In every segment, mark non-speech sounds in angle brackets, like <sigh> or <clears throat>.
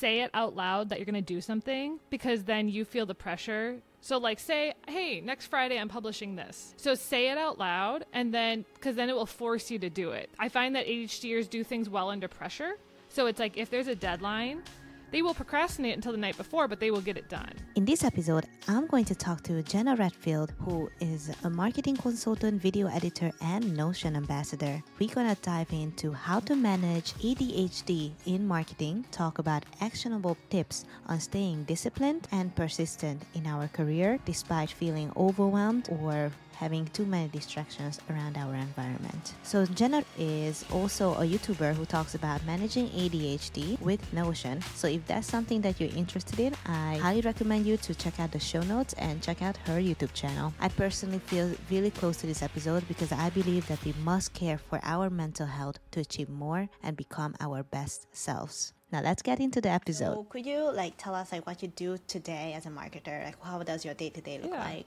say it out loud that you're going to do something because then you feel the pressure. So, like, say, hey, next Friday I'm publishing this. So, say it out loud, and then, because then it will force you to do it. I find that ADHDers do things well under pressure. So, it's like if there's a deadline, they will procrastinate until the night before, but they will get it done. In this episode, I'm going to talk to Jenna Redfield, who is a marketing consultant, video editor, and Notion ambassador. We're going to dive into how to manage ADHD in marketing, talk about actionable tips on staying disciplined and persistent in our career despite feeling overwhelmed or having too many distractions around our environment. So, Jenna is also a YouTuber who talks about managing ADHD with Notion. So, if that's something that you're interested in, I highly recommend you to check out the show notes and check out her YouTube channel. I personally feel really close to this episode because I believe that we must care for our mental health to achieve more and become our best selves. Now let's get into the episode. So could you like tell us like what you do today as a marketer? Like how does your day to day look Yeah. like?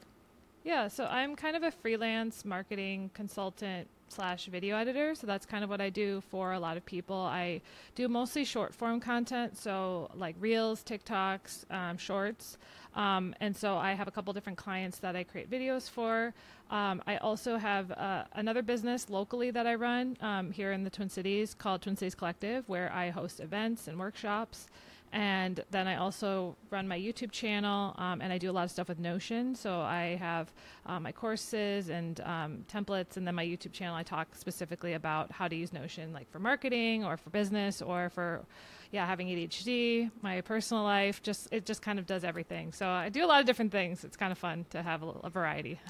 Yeah, so I'm kind of a freelance marketing consultant slash video editor. So that's kind of what I do for a lot of people. I do mostly short form content, so like reels, TikToks, um, shorts. Um, and so I have a couple different clients that I create videos for. Um, I also have uh, another business locally that I run um, here in the Twin Cities called Twin Cities Collective, where I host events and workshops. And then I also run my YouTube channel, um, and I do a lot of stuff with Notion. So I have um, my courses and um, templates, and then my YouTube channel. I talk specifically about how to use Notion, like for marketing or for business or for, yeah, having ADHD. My personal life, just it just kind of does everything. So I do a lot of different things. It's kind of fun to have a, a variety. <laughs>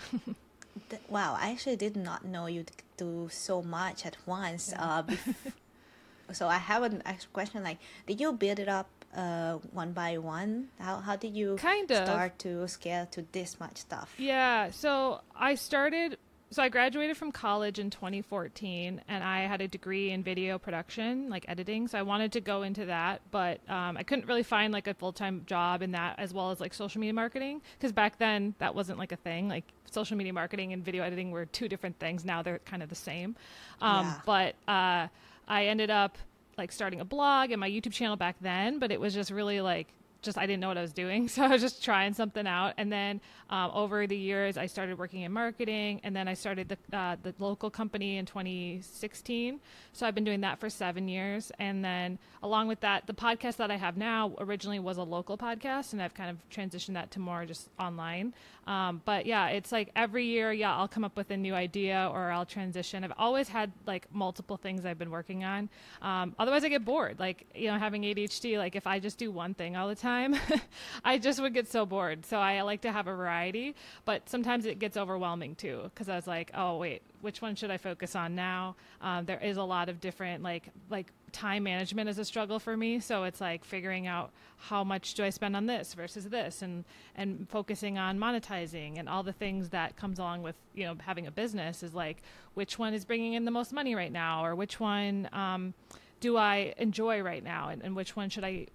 Wow, I actually did not know you do so much at once. Uh, <laughs> so I have an extra question. Like, did you build it up uh, one by one? How how did you Kind of. start to scale to this much stuff? Yeah, so I started so I graduated from college in 2014 and I had a degree in video production, like editing. So I wanted to go into that, but um, I couldn't really find like a full-time job in that as well as like social media marketing because back then that wasn't like a thing. Like social media marketing and video editing were two different things. Now they're kind of the same. Um, Yeah. But uh, I ended up like starting a blog and my YouTube channel back then, but it was just really like just I didn't know what I was doing, <laughs> so I was just trying something out. And then um, over the years, I started working in marketing, and then I started the uh, the local company in 2016. So I've been doing that for seven years, and then along with that, the podcast that I have now originally was a local podcast, and I've kind of transitioned that to more just online. Um, but yeah, it's like every year, yeah, I'll come up with a new idea or I'll transition. I've always had like multiple things I've been working on. Um, otherwise, I get bored. Like you know, having ADHD, like if I just do one thing all the time, <laughs> I just would get so bored. So I like to have a variety, but sometimes it gets overwhelming too because I was like, oh wait, which one should I focus on now? Um, there is a lot of different like like time management is a struggle for me so it's like figuring out how much do i spend on this versus this and and focusing on monetizing and all the things that comes along with you know having a business is like which one is bringing in the most money right now or which one um, do i enjoy right now and, and which one should i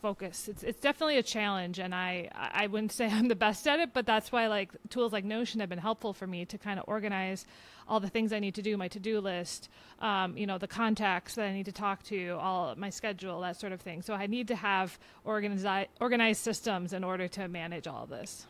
focus it's, it's definitely a challenge and I, I wouldn't <laughs> say i'm the best at it but that's why like tools like notion have been helpful for me to kind of organize all the things i need to do my to-do list um, you know the contacts that i need to talk to all my schedule that sort of thing so i need to have organized organized systems in order to manage all this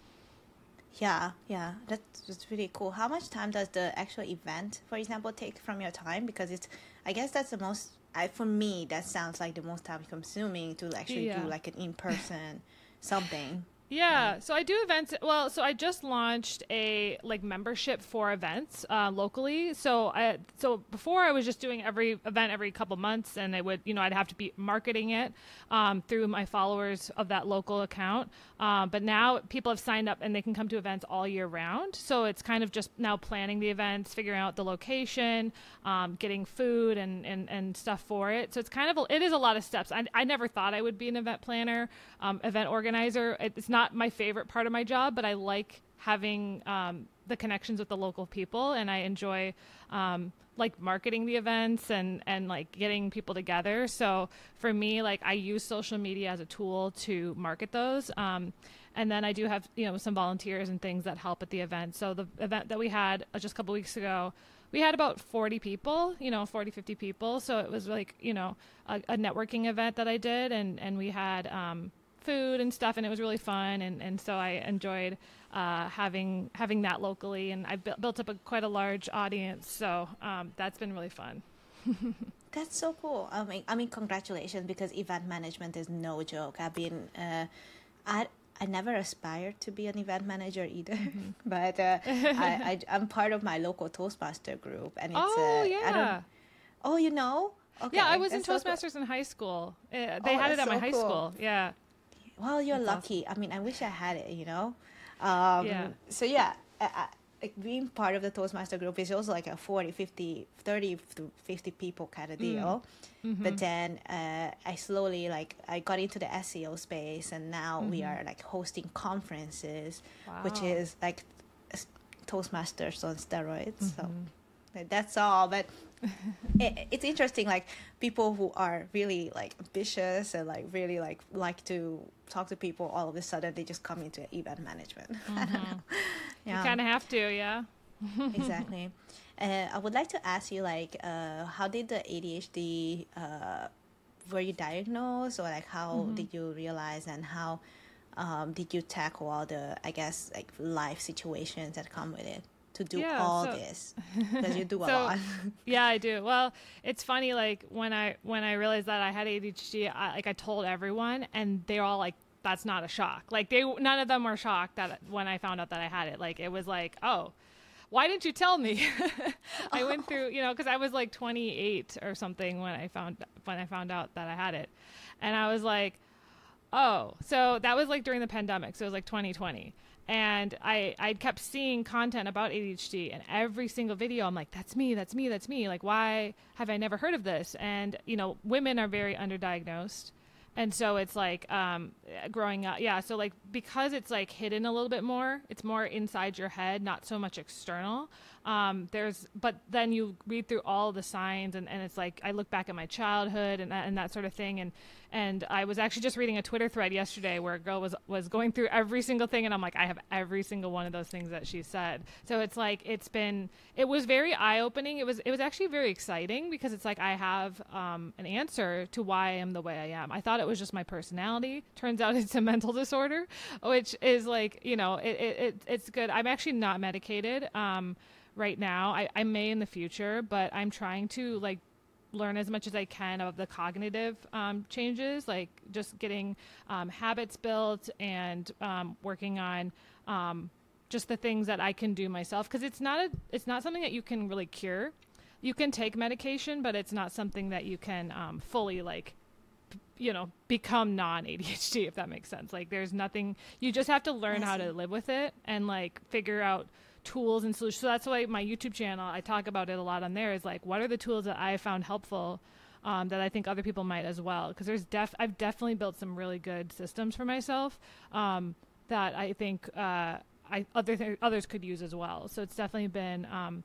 Yeah, yeah, that's, that's really cool. How much time does the actual event, for example, take from your time? Because it's, I guess that's the most. I for me, that sounds like the most time consuming to actually Yeah. do like an in person something. Yeah, so I do events. Well, so I just launched a like membership for events uh, locally. So I so before I was just doing every event every couple months, and I would you know I'd have to be marketing it um, through my followers of that local account. Um, but now people have signed up and they can come to events all year round. So it's kind of just now planning the events, figuring out the location, um, getting food and, and and stuff for it. So it's kind of a, it is a lot of steps. I, I never thought I would be an event planner, um, event organizer. It- It's not my favorite part of my job, but I like having um, the connections with the local people, and I enjoy um, like marketing the events and and like getting people together. So for me, like I use social media as a tool to market those. Um, and then I do have you know some volunteers and things that help at the event. So the event that we had uh, just a couple weeks ago we had about 40 people, you know, 40, 50 people. So it was like, you know, a, a networking event that I did. And, and we had um, food and stuff, and it was really fun. And, and so I enjoyed uh, having having that locally. And I bu- built up a, quite a large audience. So um, that's been really fun. <laughs> That's so cool. I mean, I mean, congratulations because event management is no joke. I've been, uh, I, I never aspired to be an event manager either, mm-hmm. <laughs> but uh, I, I, am part of my local Toastmaster group, and it's. Oh uh, yeah. oh, you know. Okay. Yeah, I was in Toastmasters so cool. in high school. Uh, they oh, had it at so my high cool. school. Yeah. Well, you're That's lucky. Awesome. I mean, I wish I had it. You know. Um, yeah. So yeah, I, like being part of the Toastmaster group is also like a 40, 50, 30 to 50 people kind of deal. Mm. Mm-hmm. But then uh, I slowly like I got into the SEO space and now mm-hmm. we are like hosting conferences, wow. which is like Toastmasters on steroids. Mm-hmm. So that's all. But <laughs> it, it's interesting, like people who are really like ambitious and like really like like to talk to people. All of a sudden, they just come into event management. <laughs> Mm-hmm. yeah. You kind of have to, yeah. exactly. <laughs> Uh, I would like to ask you, like, uh, how did the ADHD? Uh, were you diagnosed, or like how mm-hmm. did you realize, and how um, did you tackle all the, I guess, like life situations that come with it? To do yeah, all so, this because you <laughs> do a so, lot. <laughs> yeah, I do. Well, it's funny. Like when I when I realized that I had ADHD, I, like I told everyone, and they're all like, "That's not a shock." Like they none of them were shocked that when I found out that I had it. Like it was like, "Oh." Why didn't you tell me? <laughs> I oh. went through, you know, because I was like 28 or something when I found when I found out that I had it, and I was like, oh, so that was like during the pandemic, so it was like 2020 and I I kept seeing content about ADHD and every single video I'm like that's me that's me that's me. Like why have I never heard of this? And you know women are very underdiagnosed. And so it's like um, growing up yeah so like because it's like hidden a little bit more it's more inside your head not so much external um, there's but then you read through all the signs and, and it's like i look back at my childhood and that, and that sort of thing and and I was actually just reading a Twitter thread yesterday where a girl was was going through every single thing, and I'm like, I have every single one of those things that she said. So it's like it's been it was very eye opening. It was it was actually very exciting because it's like I have um, an answer to why I am the way I am. I thought it was just my personality. Turns out <laughs> it's a mental disorder, which is like you know it, it, it it's good. I'm actually not medicated. Um, right now. I, I may in the future, but I'm trying to like learn as much as I can of the cognitive um, changes, like just getting um, habits built and um, working on um, just the things that I can do myself. Because it's not a, it's not something that you can really cure. You can take medication, but it's not something that you can um, fully like you know become non ADHD <laughs> if that makes sense like there's nothing you just have to learn how to live with it and like figure out tools and solutions. So that's why my YouTube channel, I talk about it a lot on there. Is like, what are the tools that I found helpful um, that I think other people might as well? Because there's def, I've definitely built some really good systems for myself um, that I think uh, I other th- others could use as well. So it's definitely been. Um,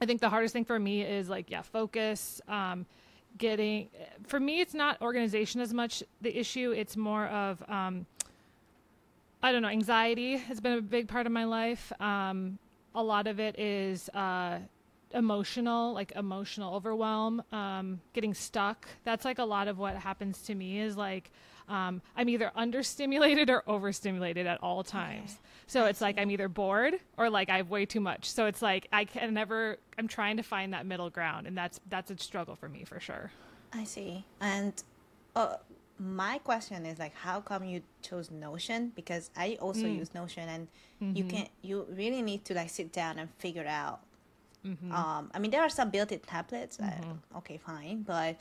I think the hardest thing for me is like, yeah, focus. Um, getting for me, it's not organization as much the issue. It's more of um, I don't know, anxiety has been a big part of my life. Um, a lot of it is uh, emotional, like emotional overwhelm, um, getting stuck. That's like a lot of what happens to me is like um, I'm either understimulated or overstimulated at all times. Okay. So it's like I'm either bored or like I have way too much. So it's like I can never. I'm trying to find that middle ground, and that's that's a struggle for me for sure. I see, and. Uh, my question is like how come you chose notion because i also mm. use notion and mm-hmm. you can you really need to like sit down and figure out mm-hmm. um i mean there are some built-in templates mm-hmm. uh, okay fine but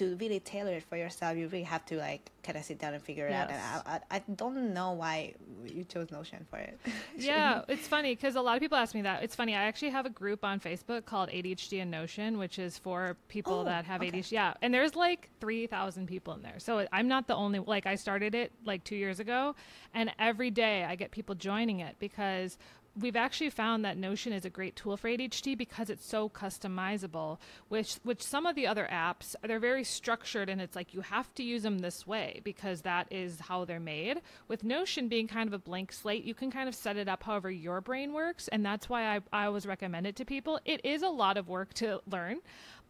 to really tailor it for yourself, you really have to like kind of sit down and figure it yes. out. And I, I, I, don't know why you chose Notion for it. <laughs> yeah, it's funny because a lot of people ask me that. It's funny. I actually have a group on Facebook called ADHD and Notion, which is for people oh, that have okay. ADHD. Yeah, and there's like three thousand people in there. So I'm not the only. Like I started it like two years ago, and every day I get people joining it because we've actually found that Notion is a great tool for ADHD because it's so customizable. Which which some of the other apps they're very structured and it's like you have to use them this way because that is how they're made. With Notion being kind of a blank slate, you can kind of set it up however your brain works, and that's why I I always recommend it to people. It is a lot of work to learn.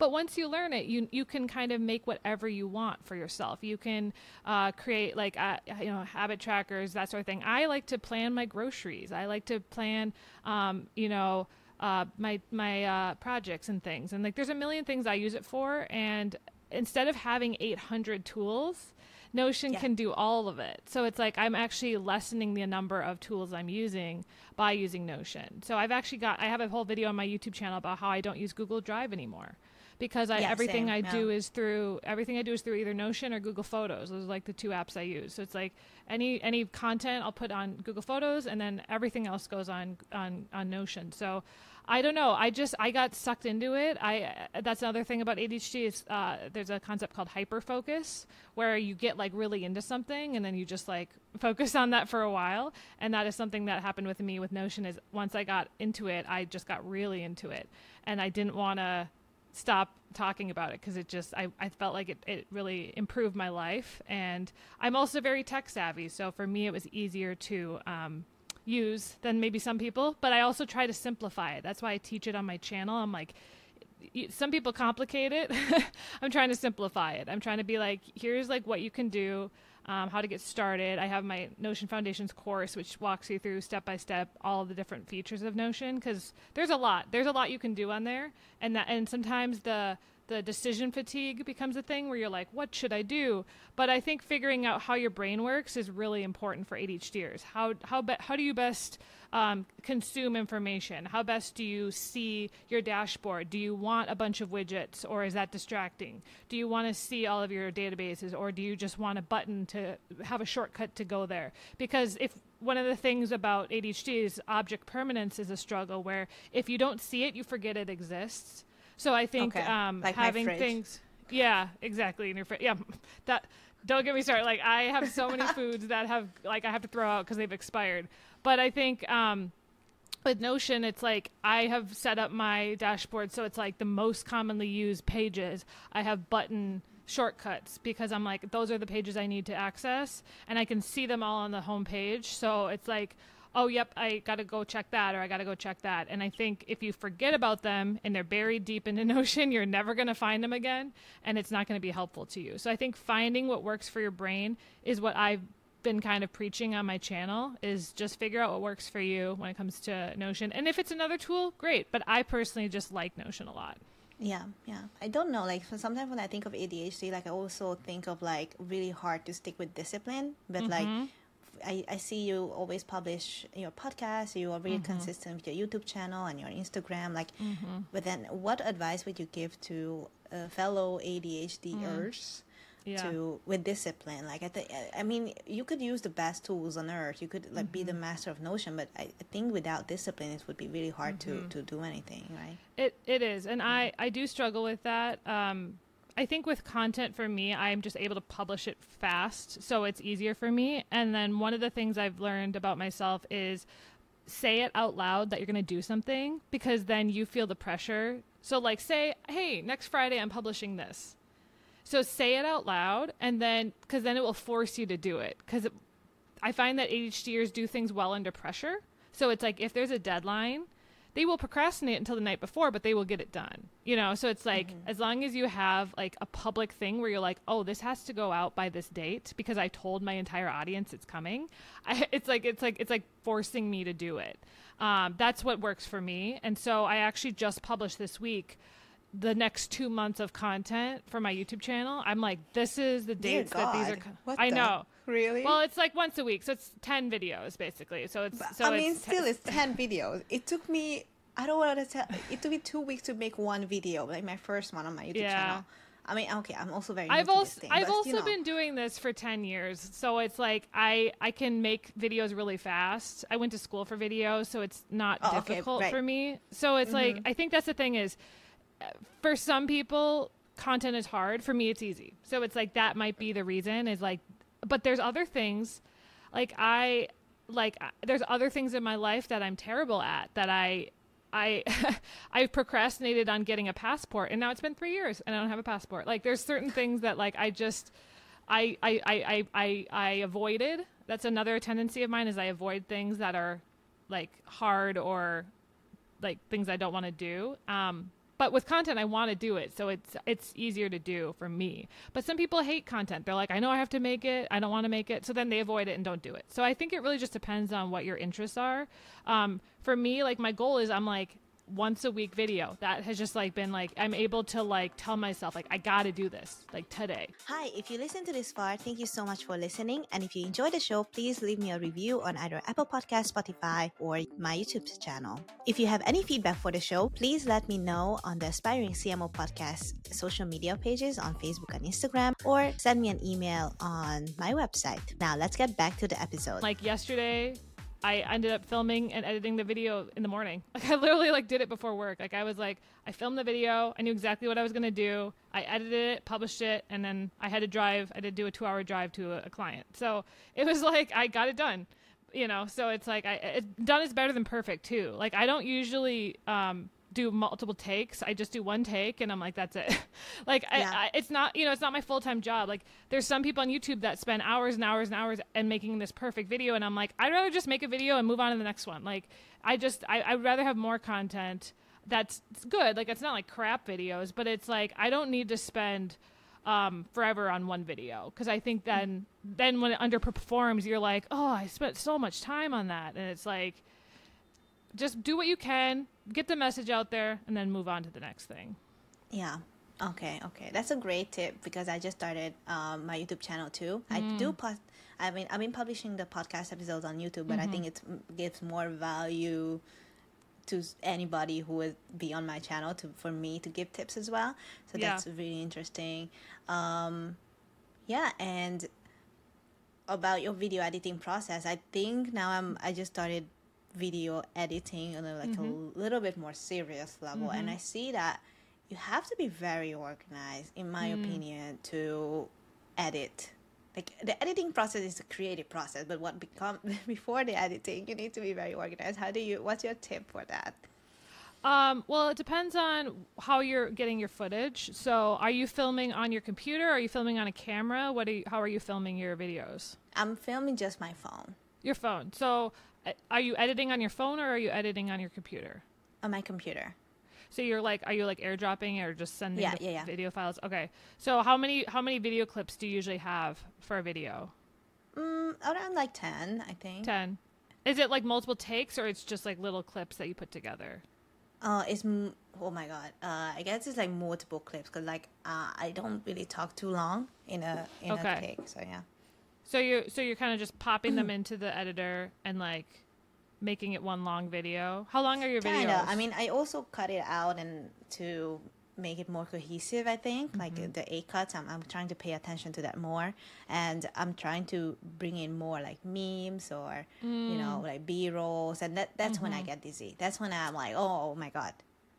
But once you learn it, you you can kind of make whatever you want for yourself. You can uh, create like uh, you know habit trackers, that sort of thing. I like to plan my groceries. I like to plan, um, you know. Uh, my my uh, projects and things and like there's a million things I use it for and instead of having 800 tools Notion Yeah. can do all of it. So it's like I'm actually lessening the number of tools I'm using by using Notion. So I've actually got I have a whole video on my YouTube channel about how I don't use Google Drive anymore because I Yeah, everything same, I yeah. do is through everything I do is through either Notion or Google Photos. Those are like the two apps I use. So it's like any any content I'll put on Google Photos and then everything else goes on on on Notion. So I don't know. I just I got sucked into it. I that's another thing about ADHD is uh, there's a concept called hyperfocus where you get like really into something and then you just like <laughs> focus on that for a while. And that is something that happened with me with Notion. Is once I got into it, I just got really into it, and I didn't want to stop talking about it because it just I, I felt like it, it really improved my life. And i'm also very tech savvy so for me it was easier to um, use than maybe some people but i also try to simplify it. That's why i teach it on my channel. I'm like some people complicate it. <laughs> I'm trying to simplify it. I'm trying to be like here's like what you can do um, how to get started. I have my notion foundations course which walks you through step by step all the different features of notion because there's a lot. There's a lot you can do on there. And that and sometimes the the decision fatigue becomes a thing where you're like what should i do? But i think figuring out how your brain works is really important for adhders how how be, how do you best um, consume information how best do you see your dashboard do you want a bunch of widgets or is that distracting do you want to see all of your databases or do you just want a button to have a shortcut to go there because if one of the things about ADHD is object permanence is a struggle where if you don't see it, you forget it exists. So I think Okay, um, like having things, yeah, exactly in your fridge. Yeah, that don't get me started. Like I have so many <laughs> foods that have like I have to throw out because they've expired. But I think um, with Notion, it's like I have set up my dashboard so it's like the most commonly used pages. I have button shortcuts because I'm like those are the pages I need to access, and I can see them all on the home page. So it's like, oh, yep, I got to go check that, or I got to go check that. And I think if you forget about them and they're buried deep into <laughs> Notion, you're never going to find them again, and it's not going to be helpful to you. So I think finding what works for your brain is what I've been kind of preaching on my channel is just figure out what works for you when it comes to Notion. And if it's another tool, great. But I personally just like Notion a lot. Yeah, yeah. I don't know. Like sometimes when I think of ADHD, like I also think of like really hard to stick with discipline. But like mm-hmm. I, I see you always publish your podcast. You are really mm-hmm. consistent with your YouTube channel and your Instagram. Like, mm-hmm. but then what advice would you give to uh, fellow ADHDers? Yeah. to with discipline like i think i mean you could use the best tools on earth you could like be the master of notion but I, I think without discipline it would be really hard to to do anything right It it is, and I I do struggle with that. Um, I think with content for me, I'm just able to publish it fast, so it's easier for me. And then one of the things I've learned about myself is say it out loud that you're going to do something because then you feel the pressure. So like say, "Hey, next Friday I'm publishing this." So say it out loud and then cuz then it will force you to do it cuz I find that ADHDers do things well under pressure. So it's like if there's a deadline, they will procrastinate until the night before, but they will get it done. You know, so it's like as long as you have like a public thing where you're like, oh, this has to go out by this date because I told my entire audience it's coming. I, <laughs> it's like it's like it's like forcing me to do it. Um, that's what works for me, and so I actually just published this week the next two months of content for my YouTube channel. I'm like, this is the dates that these are. Co- What I the- know. really Well, it's like once a week, so it's ten videos basically. So it's so I mean, it's still, it's 10 videos. It took me, I don't want to tell, it took me two weeks to make one video, like my first one on my YouTube Yeah. channel. I mean, okay, I'm also very I've also thing, I've but, also you know. been doing this for 10 years. So it's like I I can make videos really fast. I went to school for video, so it's not Oh, okay, difficult right. Mm-hmm. for me. So it's like I think that's the thing is for some people content is hard, for me it's easy. So it's like that might be the reason is like but there's other things like I like uh, there's other things in my life that I'm terrible at that I I <laughs> I've procrastinated on getting a passport and now it's been 3 years and I don't have a passport. Like there's certain things that like I just I I I I, I avoided. That's another tendency of mine is I avoid things that are like hard or like things I don't want to do. Um but with content I want to do it, so it's it's easier to do for me. But some people hate content. They're like, I know I have to make it, I don't want to make it, so then they avoid it and don't do it. So I think it really just depends on what your interests are. Um, for me, like my goal is I'm like once a week video that has just like been like i'm able to like tell myself like i gotta do this like today Hi, if you listen to this far, thank you so much for listening. And if you enjoyed the show, please leave me a review on either Apple Podcast, Spotify, or my YouTube channel. If you have any feedback for the show, please let me know on the Aspiring CMO Podcast social media pages on Facebook and Instagram, or send me an email on my website. Now, let's get back to the episode. like yesterday i ended up filming and editing the video in the morning. <laughs> Like i literally like did it before work. Like i was like i filmed the video. I knew exactly what i was going to do. I edited it published it and then i had to drive i did do a two hour drive to a, a client. So it was <laughs> like i got it done you know? So it's like i it, done is better than perfect too. Like i don't usually um do multiple takes. I just do one take and i'm like that's it. <laughs> Like Yeah. I, I, it's not you know it's not my full-time job. Like there's some people on youtube that spend hours and hours and hours and making this perfect video and i'm like i'd rather just make a video and move on to the next one. Like i just I, i'd rather have more content that's good. Like it's not like crap videos but it's like i don't need to spend um, forever on one video. Because I think then then when it underperforms, you're like, oh, I spent so much time on that, and it's like, just do what you can, get the message out there, and then move on to the next thing. Yeah. Okay. Okay. That's a great tip because I just started um, my YouTube channel too. I do post. I mean, I've been publishing the podcast episodes on YouTube, but I think it gives more value to anybody who would be on my channel to for me to give tips as well. So Yeah. that's really interesting. Um, yeah, and about your video editing process, I think now I'm. I just started video editing on a like a mm-hmm. little bit more serious level, and mm-hmm. I see that you have to be very organized, in my mm. opinion, to edit. Like the editing process is a creative process, but what become <laughs> before the editing, you need to be very organized. How do you? What's your tip for that? Um, well, it depends on how you're getting your footage. So, are you filming on your computer? Are you filming on a camera? What are you, how are you filming your videos? I'm filming just my phone Your phone. So, are you editing on your phone or are you editing on your computer? on my computer. So you're like, are you like airdropping or just sending Yeah, the yeah, yeah. video files? Okay. So how many how many video clips do you usually have for a video? Mm, around like ten, I think. Ten. Is it like multiple takes or it's just like little clips that you put together? Uh, it's oh my god. Uh, I guess it's like multiple clips because like uh, I don't really talk too long in a in Okay. a take. So yeah. So you're so you're kind of just popping them <clears throat> into the editor and like making it one long video. How long are your videos? Kinda. I mean, I also cut it out and to make it more cohesive. I think like Mm-hmm. the A cuts. I'm I'm trying to pay attention to that more, and I'm trying to bring in more like memes or you Mm. know like B rolls, and that that's when Mm-hmm. I get dizzy. That's when I'm like, oh, my god.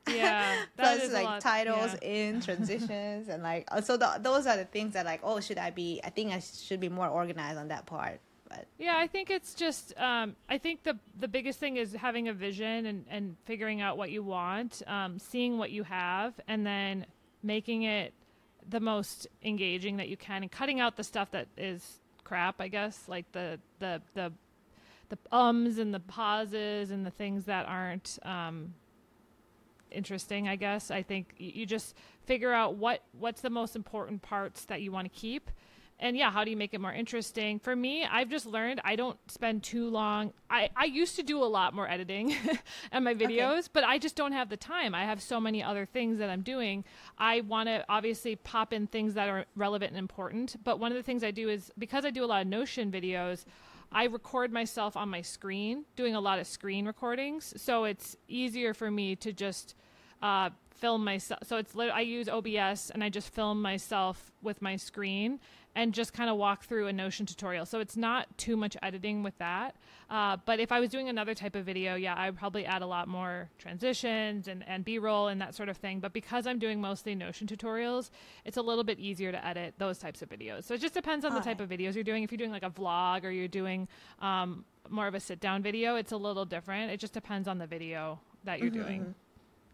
Yeah, <laughs> Plus like lot. titles Yeah. in <laughs> transitions and like uh, so the, those are the things that like oh should I be I think I should be more organized on that part. But Yeah, I think it's just. Um, I think the the biggest thing is having a vision and and figuring out what you want, um, seeing what you have, and then making it the most engaging that you can, and cutting out the stuff that is crap. I guess like the the the the ums and the pauses and the things that aren't um, interesting. I guess. I think you just figure out what what's the most important parts that you want to keep. And yeah how do you make it more interesting? For me i've just learned i don't spend too long i, I used to do a lot more editing <laughs> on my videos but i just don't have the time. I have so many other things that i'm doing. I want to obviously pop in things that are relevant and important but one of the things i do is because i do a lot of notion videos I record myself on my screen, doing a lot of screen recordings. So it's easier for me to just uh, film myself. So it's I use OBS and I just film myself with my screen and just kind of walk through a Notion tutorial. So it's not too much editing with that. Uh, but if I was doing another type of video, yeah, I'd probably add a lot more transitions and, and B roll and that sort of thing. But because I'm doing mostly Notion tutorials, it's a little bit easier to edit those types of videos. So it just depends on the type of videos you're doing. If you're doing like a vlog or you're doing um, more of a sit down video, it's a little different. It just depends on the video that you're Mm-hmm, doing.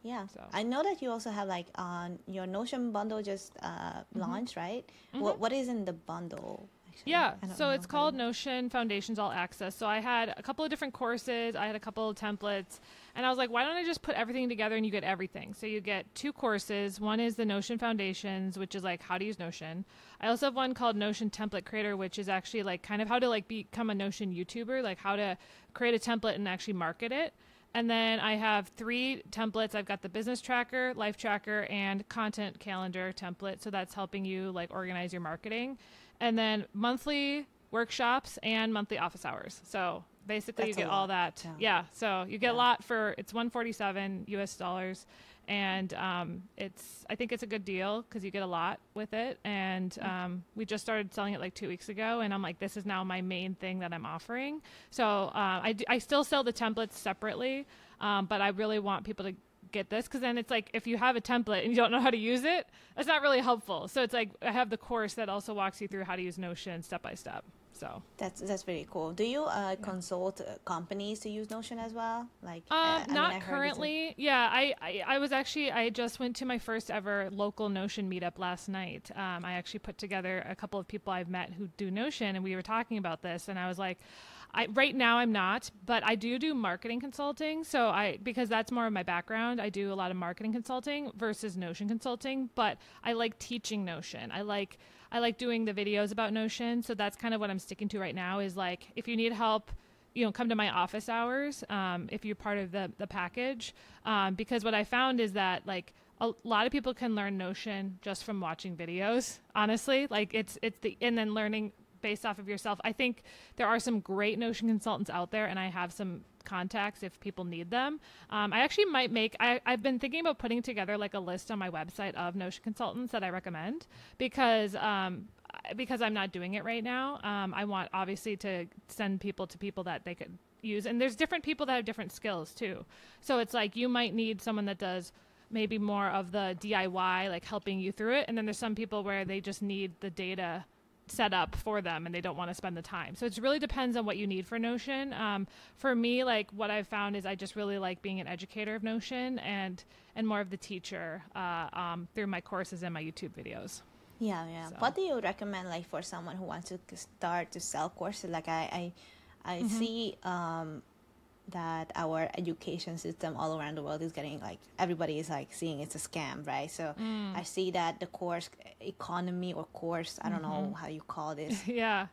Yeah. So. I know that you also have like on your Notion bundle just uh, Mm-hmm. launched, right? What what is in the bundle? Actually? Yeah, so it's called Notion Foundations All Access. So I had a couple of different courses, I had a couple of templates, and I was like, why don't I just put everything together and you get everything? So you get two courses. One is the Notion Foundations, which is like how to use Notion. I also have one called Notion Template Creator, which is actually like kind of how to like become a Notion YouTuber, like how to create a template and actually market it. And then I have three templates. I've got the business tracker, life tracker, and content calendar template. So that's helping you like organize your marketing. And then monthly workshops and monthly office hours. So basically That's you get all that. yeah. Yeah. So you get Yeah. a lot for it's 147 US dollars. And um, it's, I think it's a good deal because you get a lot with it. And Mm. um, we just started selling it like two weeks ago. And I'm like, this is now my main thing that I'm offering. So uh, I, d- I still sell the templates separately, um, but I really want people to get this because then it's like if you have a template and you don't know how to use it, that's not really helpful. So it's like I have the course that also walks you through how to use Notion step by step. So That's that's very cool. Do you uh, consult uh, companies to use Notion as well? Like uh, Um, not a- currently. Yeah, I, I I was actually I just went to my first ever local Notion meetup last night. Um, I actually put together a couple of people I've met who do Notion, and we were talking about this, and I was like. I, right now I'm not, but I do do marketing consulting. So I because that's more of my background. I do a lot of marketing consulting versus Notion consulting. But I like teaching Notion. I like I like doing the videos about Notion. So that's kind of what I'm sticking to right now. Is like if you need help you know come to my office hours um, if you're part of the the package um, because what i found is that like a lot of people can learn notion just from watching videos honestly like it's it's the and then learning based off of yourself i think there are some great notion consultants out there and i have some contacts if people need them um, i actually might make I, i've been thinking about putting together like a list on my website of notion consultants that i recommend because um, because I'm not doing it right now, um, I want obviously to send people to people that they could use. And there's different people that have different skills too. So it's like you might need someone that does maybe more of the DIY, like helping you through it. And then there's some people where they just need the data set up for them and they don't want to spend the time. So it really depends on what you need for Notion. Um, for me, like what I've found is I just really like being an educator of Notion and and more of the teacher uh, um, through my courses and my YouTube videos. Yeah, yeah. So- What do you recommend, like, for someone who wants to start to sell courses? Like, I, I, I Mm-hmm. see um, that our education system all around the world is getting like everybody is like seeing it's a scam, right? So Mm. I see that the course economy or course, I don't know Mm-hmm. how you call this <laughs> yeah.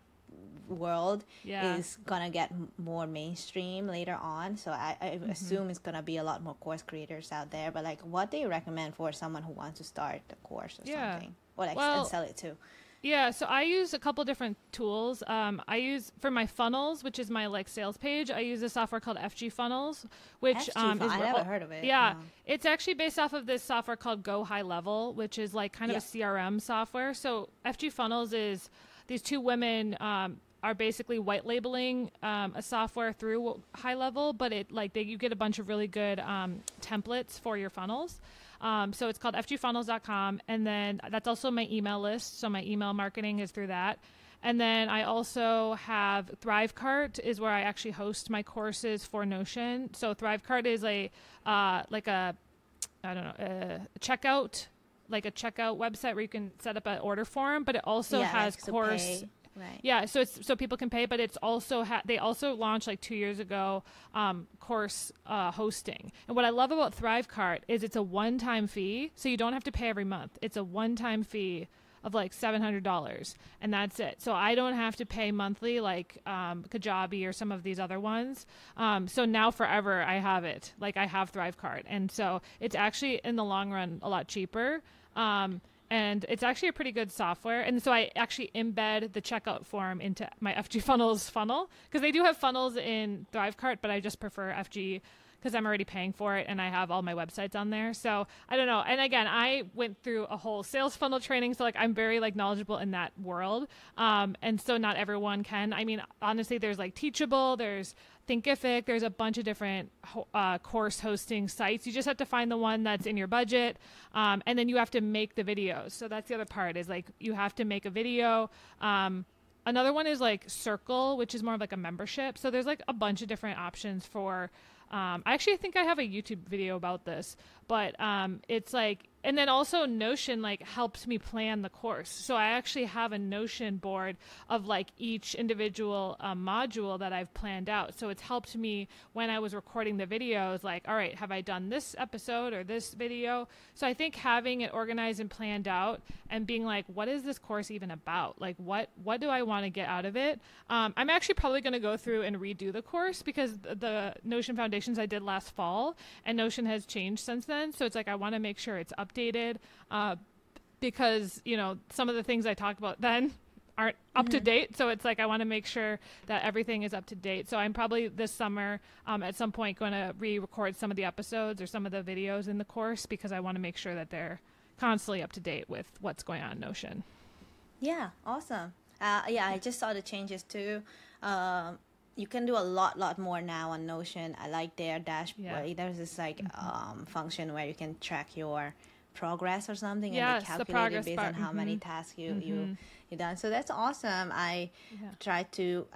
world Yeah. is gonna get more mainstream later on. So I, I Mm-hmm. assume it's gonna be a lot more course creators out there. But like, what do you recommend for someone who wants to start the course or Yeah. something, or like Well, and sell it too? Yeah, so I use a couple different tools. Um, I use for my funnels, which is my like sales page. I use a software called FG Funnels, which FG um, is I never heard of it. Yeah, No. it's actually based off of this software called Go High Level, which is like kind of Yeah. a CRM software. So FG Funnels is these two women um, are basically white labeling um, a software through High Level, but it like they, you get a bunch of really good um, templates for your funnels. Um, so it's called fgfunnels.com. And then that's also my email list. So my email marketing is through that. And then I also have ThriveCart is where I actually host my courses for Notion. So ThriveCart is a uh, like a I don't know a checkout like a checkout website where you can set up an order form, but it also Yeah, has like course pay, right. yeah, so it's so people can pay, but it's also ha- they also launched like two years ago um, course uh, hosting. And what I love about ThriveCart is it's a one-time fee, so you don't have to pay every month. It's a one-time fee of like seven hundred dollars, and that's it. So I don't have to pay monthly like um, Kajabi or some of these other ones. Um, so now forever I have it. Like I have ThriveCart, and so it's actually in the long run a lot cheaper. Um, and it's actually a pretty good software. And so I actually embed the checkout form into my FG <laughs> Funnels funnel because they do have funnels in ThriveCart, but I just prefer FG because I'm already paying for it and I have all my websites on there. So I don't know. And again, I went through a whole sales funnel training, so like I'm very like knowledgeable in that world. Um, and so not everyone can. I mean, honestly, there's like Teachable, there's Thinkific, there's a bunch of different uh, course hosting sites. You just have to find the one that's in your budget, um, and then you have to make the videos. So that's the other part is like you have to make a video. Um, another one is like Circle, which is more of like a membership. So there's like a bunch of different options for um, I actually think I have a YouTube video about this, but um, it's like and then also notion like helped me plan the course. So i actually have a notion board of like each individual um, module that i've planned out. So it's helped me when i was recording the videos like all right have i done this episode or this video? So i think having it organized and planned out and being like what is this course even about? Like what what do i want to get out of it? Um, i'm actually probably going to go through and redo the course because the notion foundations i did last fall and notion has changed since then. So it's like i want to make sure it's up updated uh, because you know some of the things I talked about then aren't up mm-hmm. to date. So it's like I want to make sure that everything is up to date. So I'm probably this summer um, at some point going to re-record some of the episodes or some of the videos in the course because I want to make sure that they're constantly up to date with what's going on in Notion. Yeah, awesome. Uh, yeah, I just saw the changes too. Um, you can do a lot lot more now on notion i like their dashboard yeah. there's this like mm-hmm. um, function where you can track your progress or something yes, and they calculate it based bar. on how mm-hmm. many tasks you mm-hmm. you you done. So that's awesome. I yeah. try to.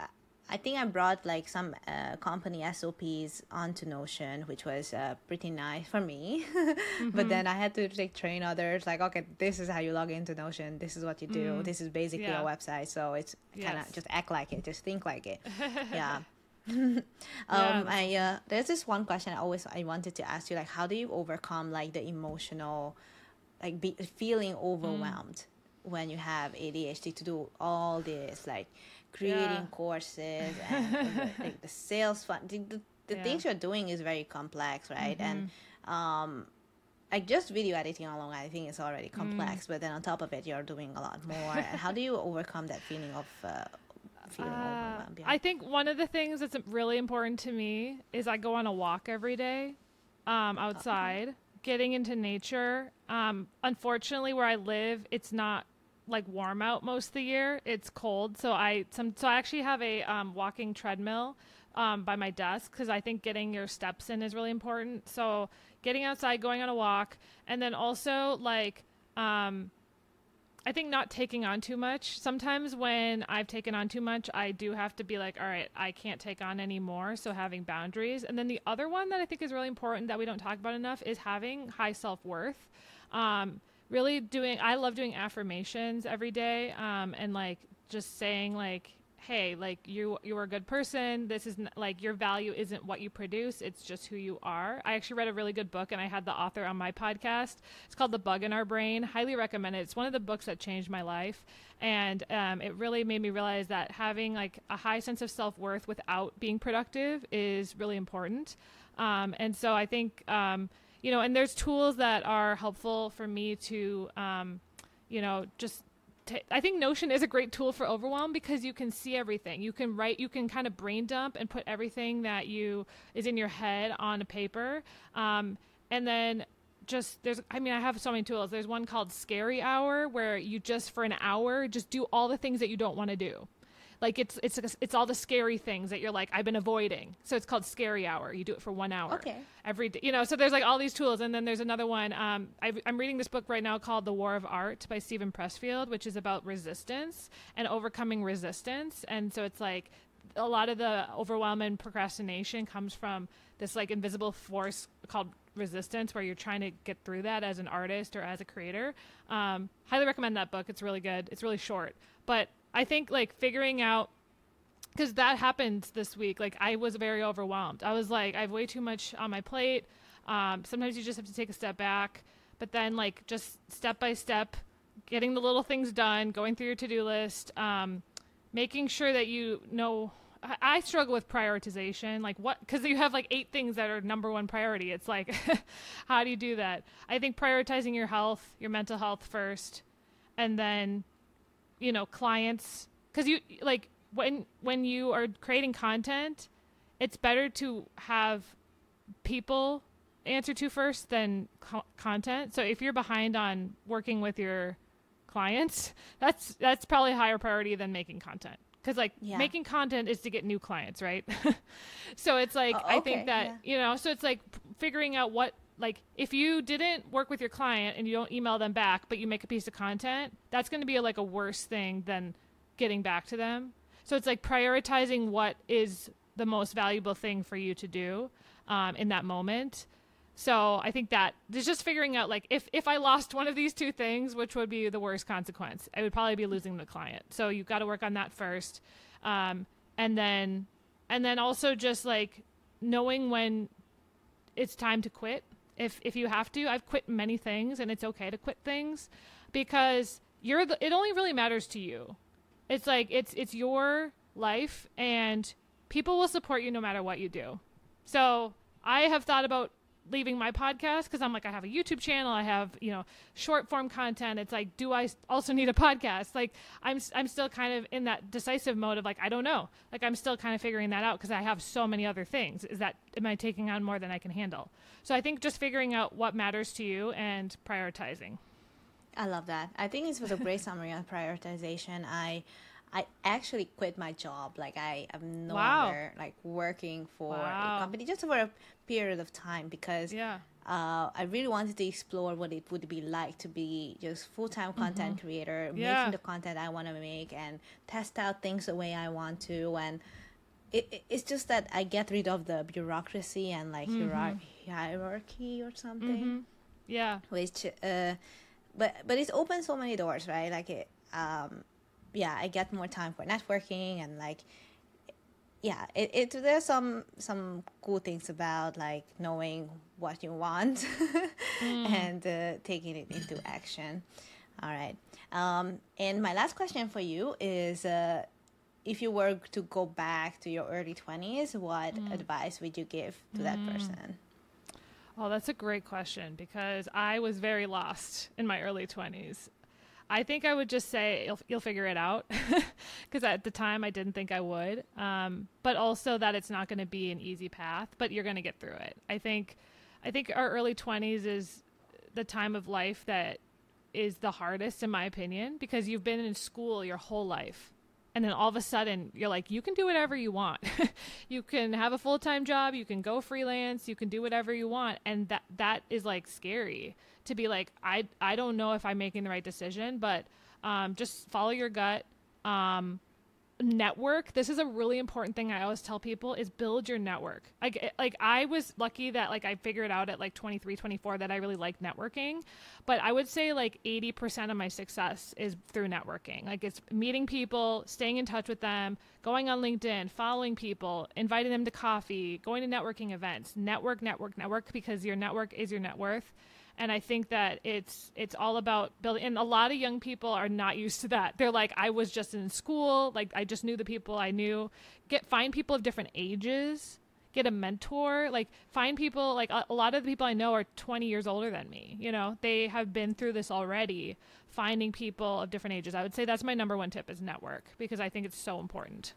I think I brought like some uh, company SOPs onto Notion, which was uh, pretty nice for me. <laughs> mm-hmm. But then I had to like train others. Like, okay, this is how you log into Notion. This is what you do. Mm. This is basically yeah. a website. So it's kind of just act like it. Just think like it. <laughs> yeah. <laughs> um, yeah. I uh, there's this one question I always I wanted to ask you like how do you overcome like the emotional like be, feeling overwhelmed mm. when you have ADHD to do all this like creating yeah. courses <laughs> and the, like the sales fund the, the, the yeah. things you're doing is very complex right mm-hmm. and um like just video editing alone i think is already complex mm. but then on top of it you're doing a lot more and how do you overcome that feeling of uh, feeling uh. Yeah. I think one of the things that's really important to me is I go on a walk every day um, outside, okay. getting into nature. Um, unfortunately, where I live, it's not like warm out most of the year. It's cold, so I some so I actually have a um, walking treadmill um, by my desk because I think getting your steps in is really important. So getting outside, going on a walk, and then also like um, I think not taking on too much. Sometimes when I've taken on too much, I do have to be like, all right, I can't take on any more. So having boundaries. And then the other one that I think is really important that we don't talk about enough is having high self worth. Um, really doing, I love doing affirmations every day um, and like just saying, like, hey like you you're a good person. This is like your value isn't what you produce it's just who you are. I actually read a really good book and i had the author on my podcast. It's called the bug in our brain. Highly recommend it. It's one of the books that changed my life and um, it really made me realize that having like a high sense of self-worth without being productive is really important. Um, and so i think um, you know and there's tools that are helpful for me to um, you know just t- I think Notion is a great tool for overwhelm because you can see everything. You can write, you can kind of brain dump and put everything that you is in your head on a paper, um, and then just there's i mean i have so many tools. There's one called scary hour where you just for an hour just do all the things that you don't want to do like it's it's it's all the scary things that you're like I've been avoiding. So it's called Scary Hour. You do it for one hour. Okay. Every day, you know. So there's like all these tools, and then there's another one. Um, i am reading this book right now called The War of Art by Steven Pressfield, which is about resistance and overcoming resistance. And so it's like a lot of the overwhelm and procrastination comes from this like invisible force called resistance where you're trying to get through that as an artist or as a creator um, highly recommend that book it's really good it's really short but I think like figuring out because that happened this week. Like I was very overwhelmed. I was like, I have way too much on my plate. Um, sometimes you just have to take a step back, but then like just step by step, getting the little things done, going through your to-do list, um, making sure that you know. I, I struggle with prioritization, like what, because you have like eight things that are number one priority. It's like, <laughs> how do you do that? I think prioritizing your health, your mental health first, and then you know clients because you like when when you are creating content it's better to have people answer to first than co- content. So if you're behind on working with your clients, <laughs> that's that's probably higher priority than making content. Because like Yeah. making content is to get new clients, right? <laughs> so it's like Oh, I think that yeah. you know, so it's like figuring out what like if you didn't work with your client and you don't email them back, but you make a piece of content, that's going to be like a worse thing than getting back to them. So it's like prioritizing what is the most valuable thing for you to do um, in that moment. So I think that there's just figuring out like if if I lost one of these two things, which would be the worst consequence? I would probably be losing the client. So you've got to work on that first, um, and then and then also just like knowing when it's time to quit. If if you have to, I've quit many things, and it's okay to quit things because you're the. It only really matters to you. It's like it's it's your life, and people will support you no matter what you do. So I have thought about leaving my podcast because I'm like I have a YouTube channel, I have you know short form content. It's like, do I also need a podcast? Like I'm I'm still kind of in that decisive mode of like I don't know. Like I'm still kind of figuring that out because I have so many other things. Is that am I taking on more than I can handle? So I think just figuring out what matters to you and prioritizing. I love that. I think this was a great <laughs> summary on prioritization. I I actually quit my job. Like I am no Wow. longer like working for Wow. a company just for a period of time because Yeah. uh, I really wanted to explore what it would be like to be just full time content creator, Mm-hmm. Yeah. making the content I want to make and test out things the way I want to. And it, it- it's just that I get rid of the bureaucracy and like hierar- hierarchy or something Mhm. Yeah. which uh but but it's opened so many doors right like it um yeah i get more time for networking and like yeah it, it there's some some cool things about like knowing what you want <laughs> and uh, taking it into action. All right. Um and my last question for you is uh if you were to go back to your early 20s what advice would you give to that person? Oh, that's a great question because I was very lost in my early 20s. I think I would just say you'll, you'll figure it out <laughs> because at the time I didn't think I would. Um, but also that it's not going to be an easy path, but you're going to get through it. I think, I think our early 20s is the time of life that is the hardest, in my opinion, because you've been in school your whole life. And then all of a sudden, you're like, you can do whatever you want. <laughs> you can have a full time job. You can go freelance. You can do whatever you want. And that that is like scary to be like, I I don't know if I'm making the right decision, but um, just follow your gut. Um, network. This is a really important thing i always tell people is build your network. Like like i was lucky that like i figured out at like 23 24 that i really like networking but i would say like 80% of my success is through networking. Like it's meeting people staying in touch with them going on linkedin following people inviting them to coffee going to networking events. Network network network because your network is your net worth and I think that it's it's all about building. And a lot of young people are not used to that. They're like, I was just in school, like I just knew the people I knew. Get find people of different ages. Get a mentor. Like find people. Like a, a lot of the people I know are 20 years older than me. You know, they have been through this already. Finding people of different ages. I would say that's my number one tip is network because I think it's so important.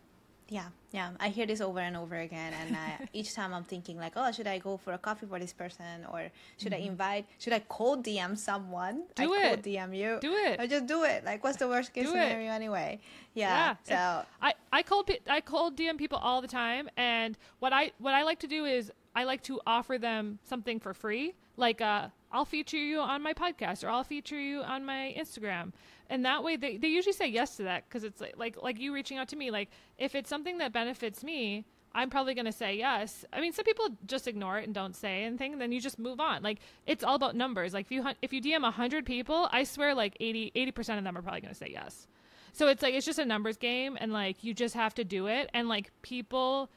Yeah, yeah. I hear this over and over again, and uh, <laughs> each time I'm thinking like, oh, should I go for a coffee for this person, or should I invite? Should I cold DM someone? Mm-hmm. Do I it. Cold DM you. Do it. i just do it. Like, what's the worst case Do it. scenario anyway? Yeah. Yeah, So I I pe- I call DM people all the time, and what I what I like to do is I like to offer them something for free, like uh, I'll feature you on my podcast or I'll feature you on my Instagram, and that way they, they usually say yes to that because it's like, like like you reaching out to me, like if it's something that benefits me. I'm probably to say yes. I mean, some people just ignore it and don't say anything, then you just move on. Like it's all about numbers. Like if you if you DM 100 people, I swear like 80 percent of them are probably to say yes. So it's like it's just a numbers game and like you just have to do it and like people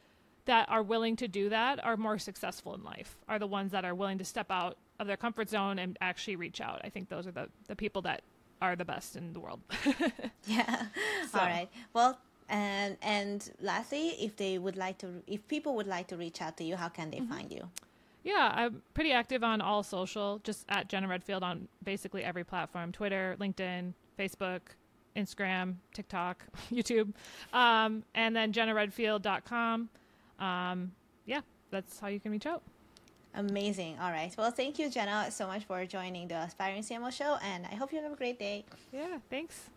that are willing to do that are more successful in life. Are the ones that are willing to step out of their comfort zone and actually reach out. I think those are the the people that are the best in the world. <laughs> yeah. <laughs> So- All right. Well, and and lastly, if they would like to, if people would like to reach out to you, how can they Mm-hmm. find you? yeah, I'm pretty active on all social, just at Jenna Redfield on basically every platform: Twitter, LinkedIn, Facebook, Instagram, TikTok, <laughs> YouTube, um, and then jennaredfield.com. Um, yeah, that's how you can reach out. Amazing. All right. Well, thank you, Jenna, so much for joining the Aspiring CMO show, and I hope you have a great day. Yeah, thanks.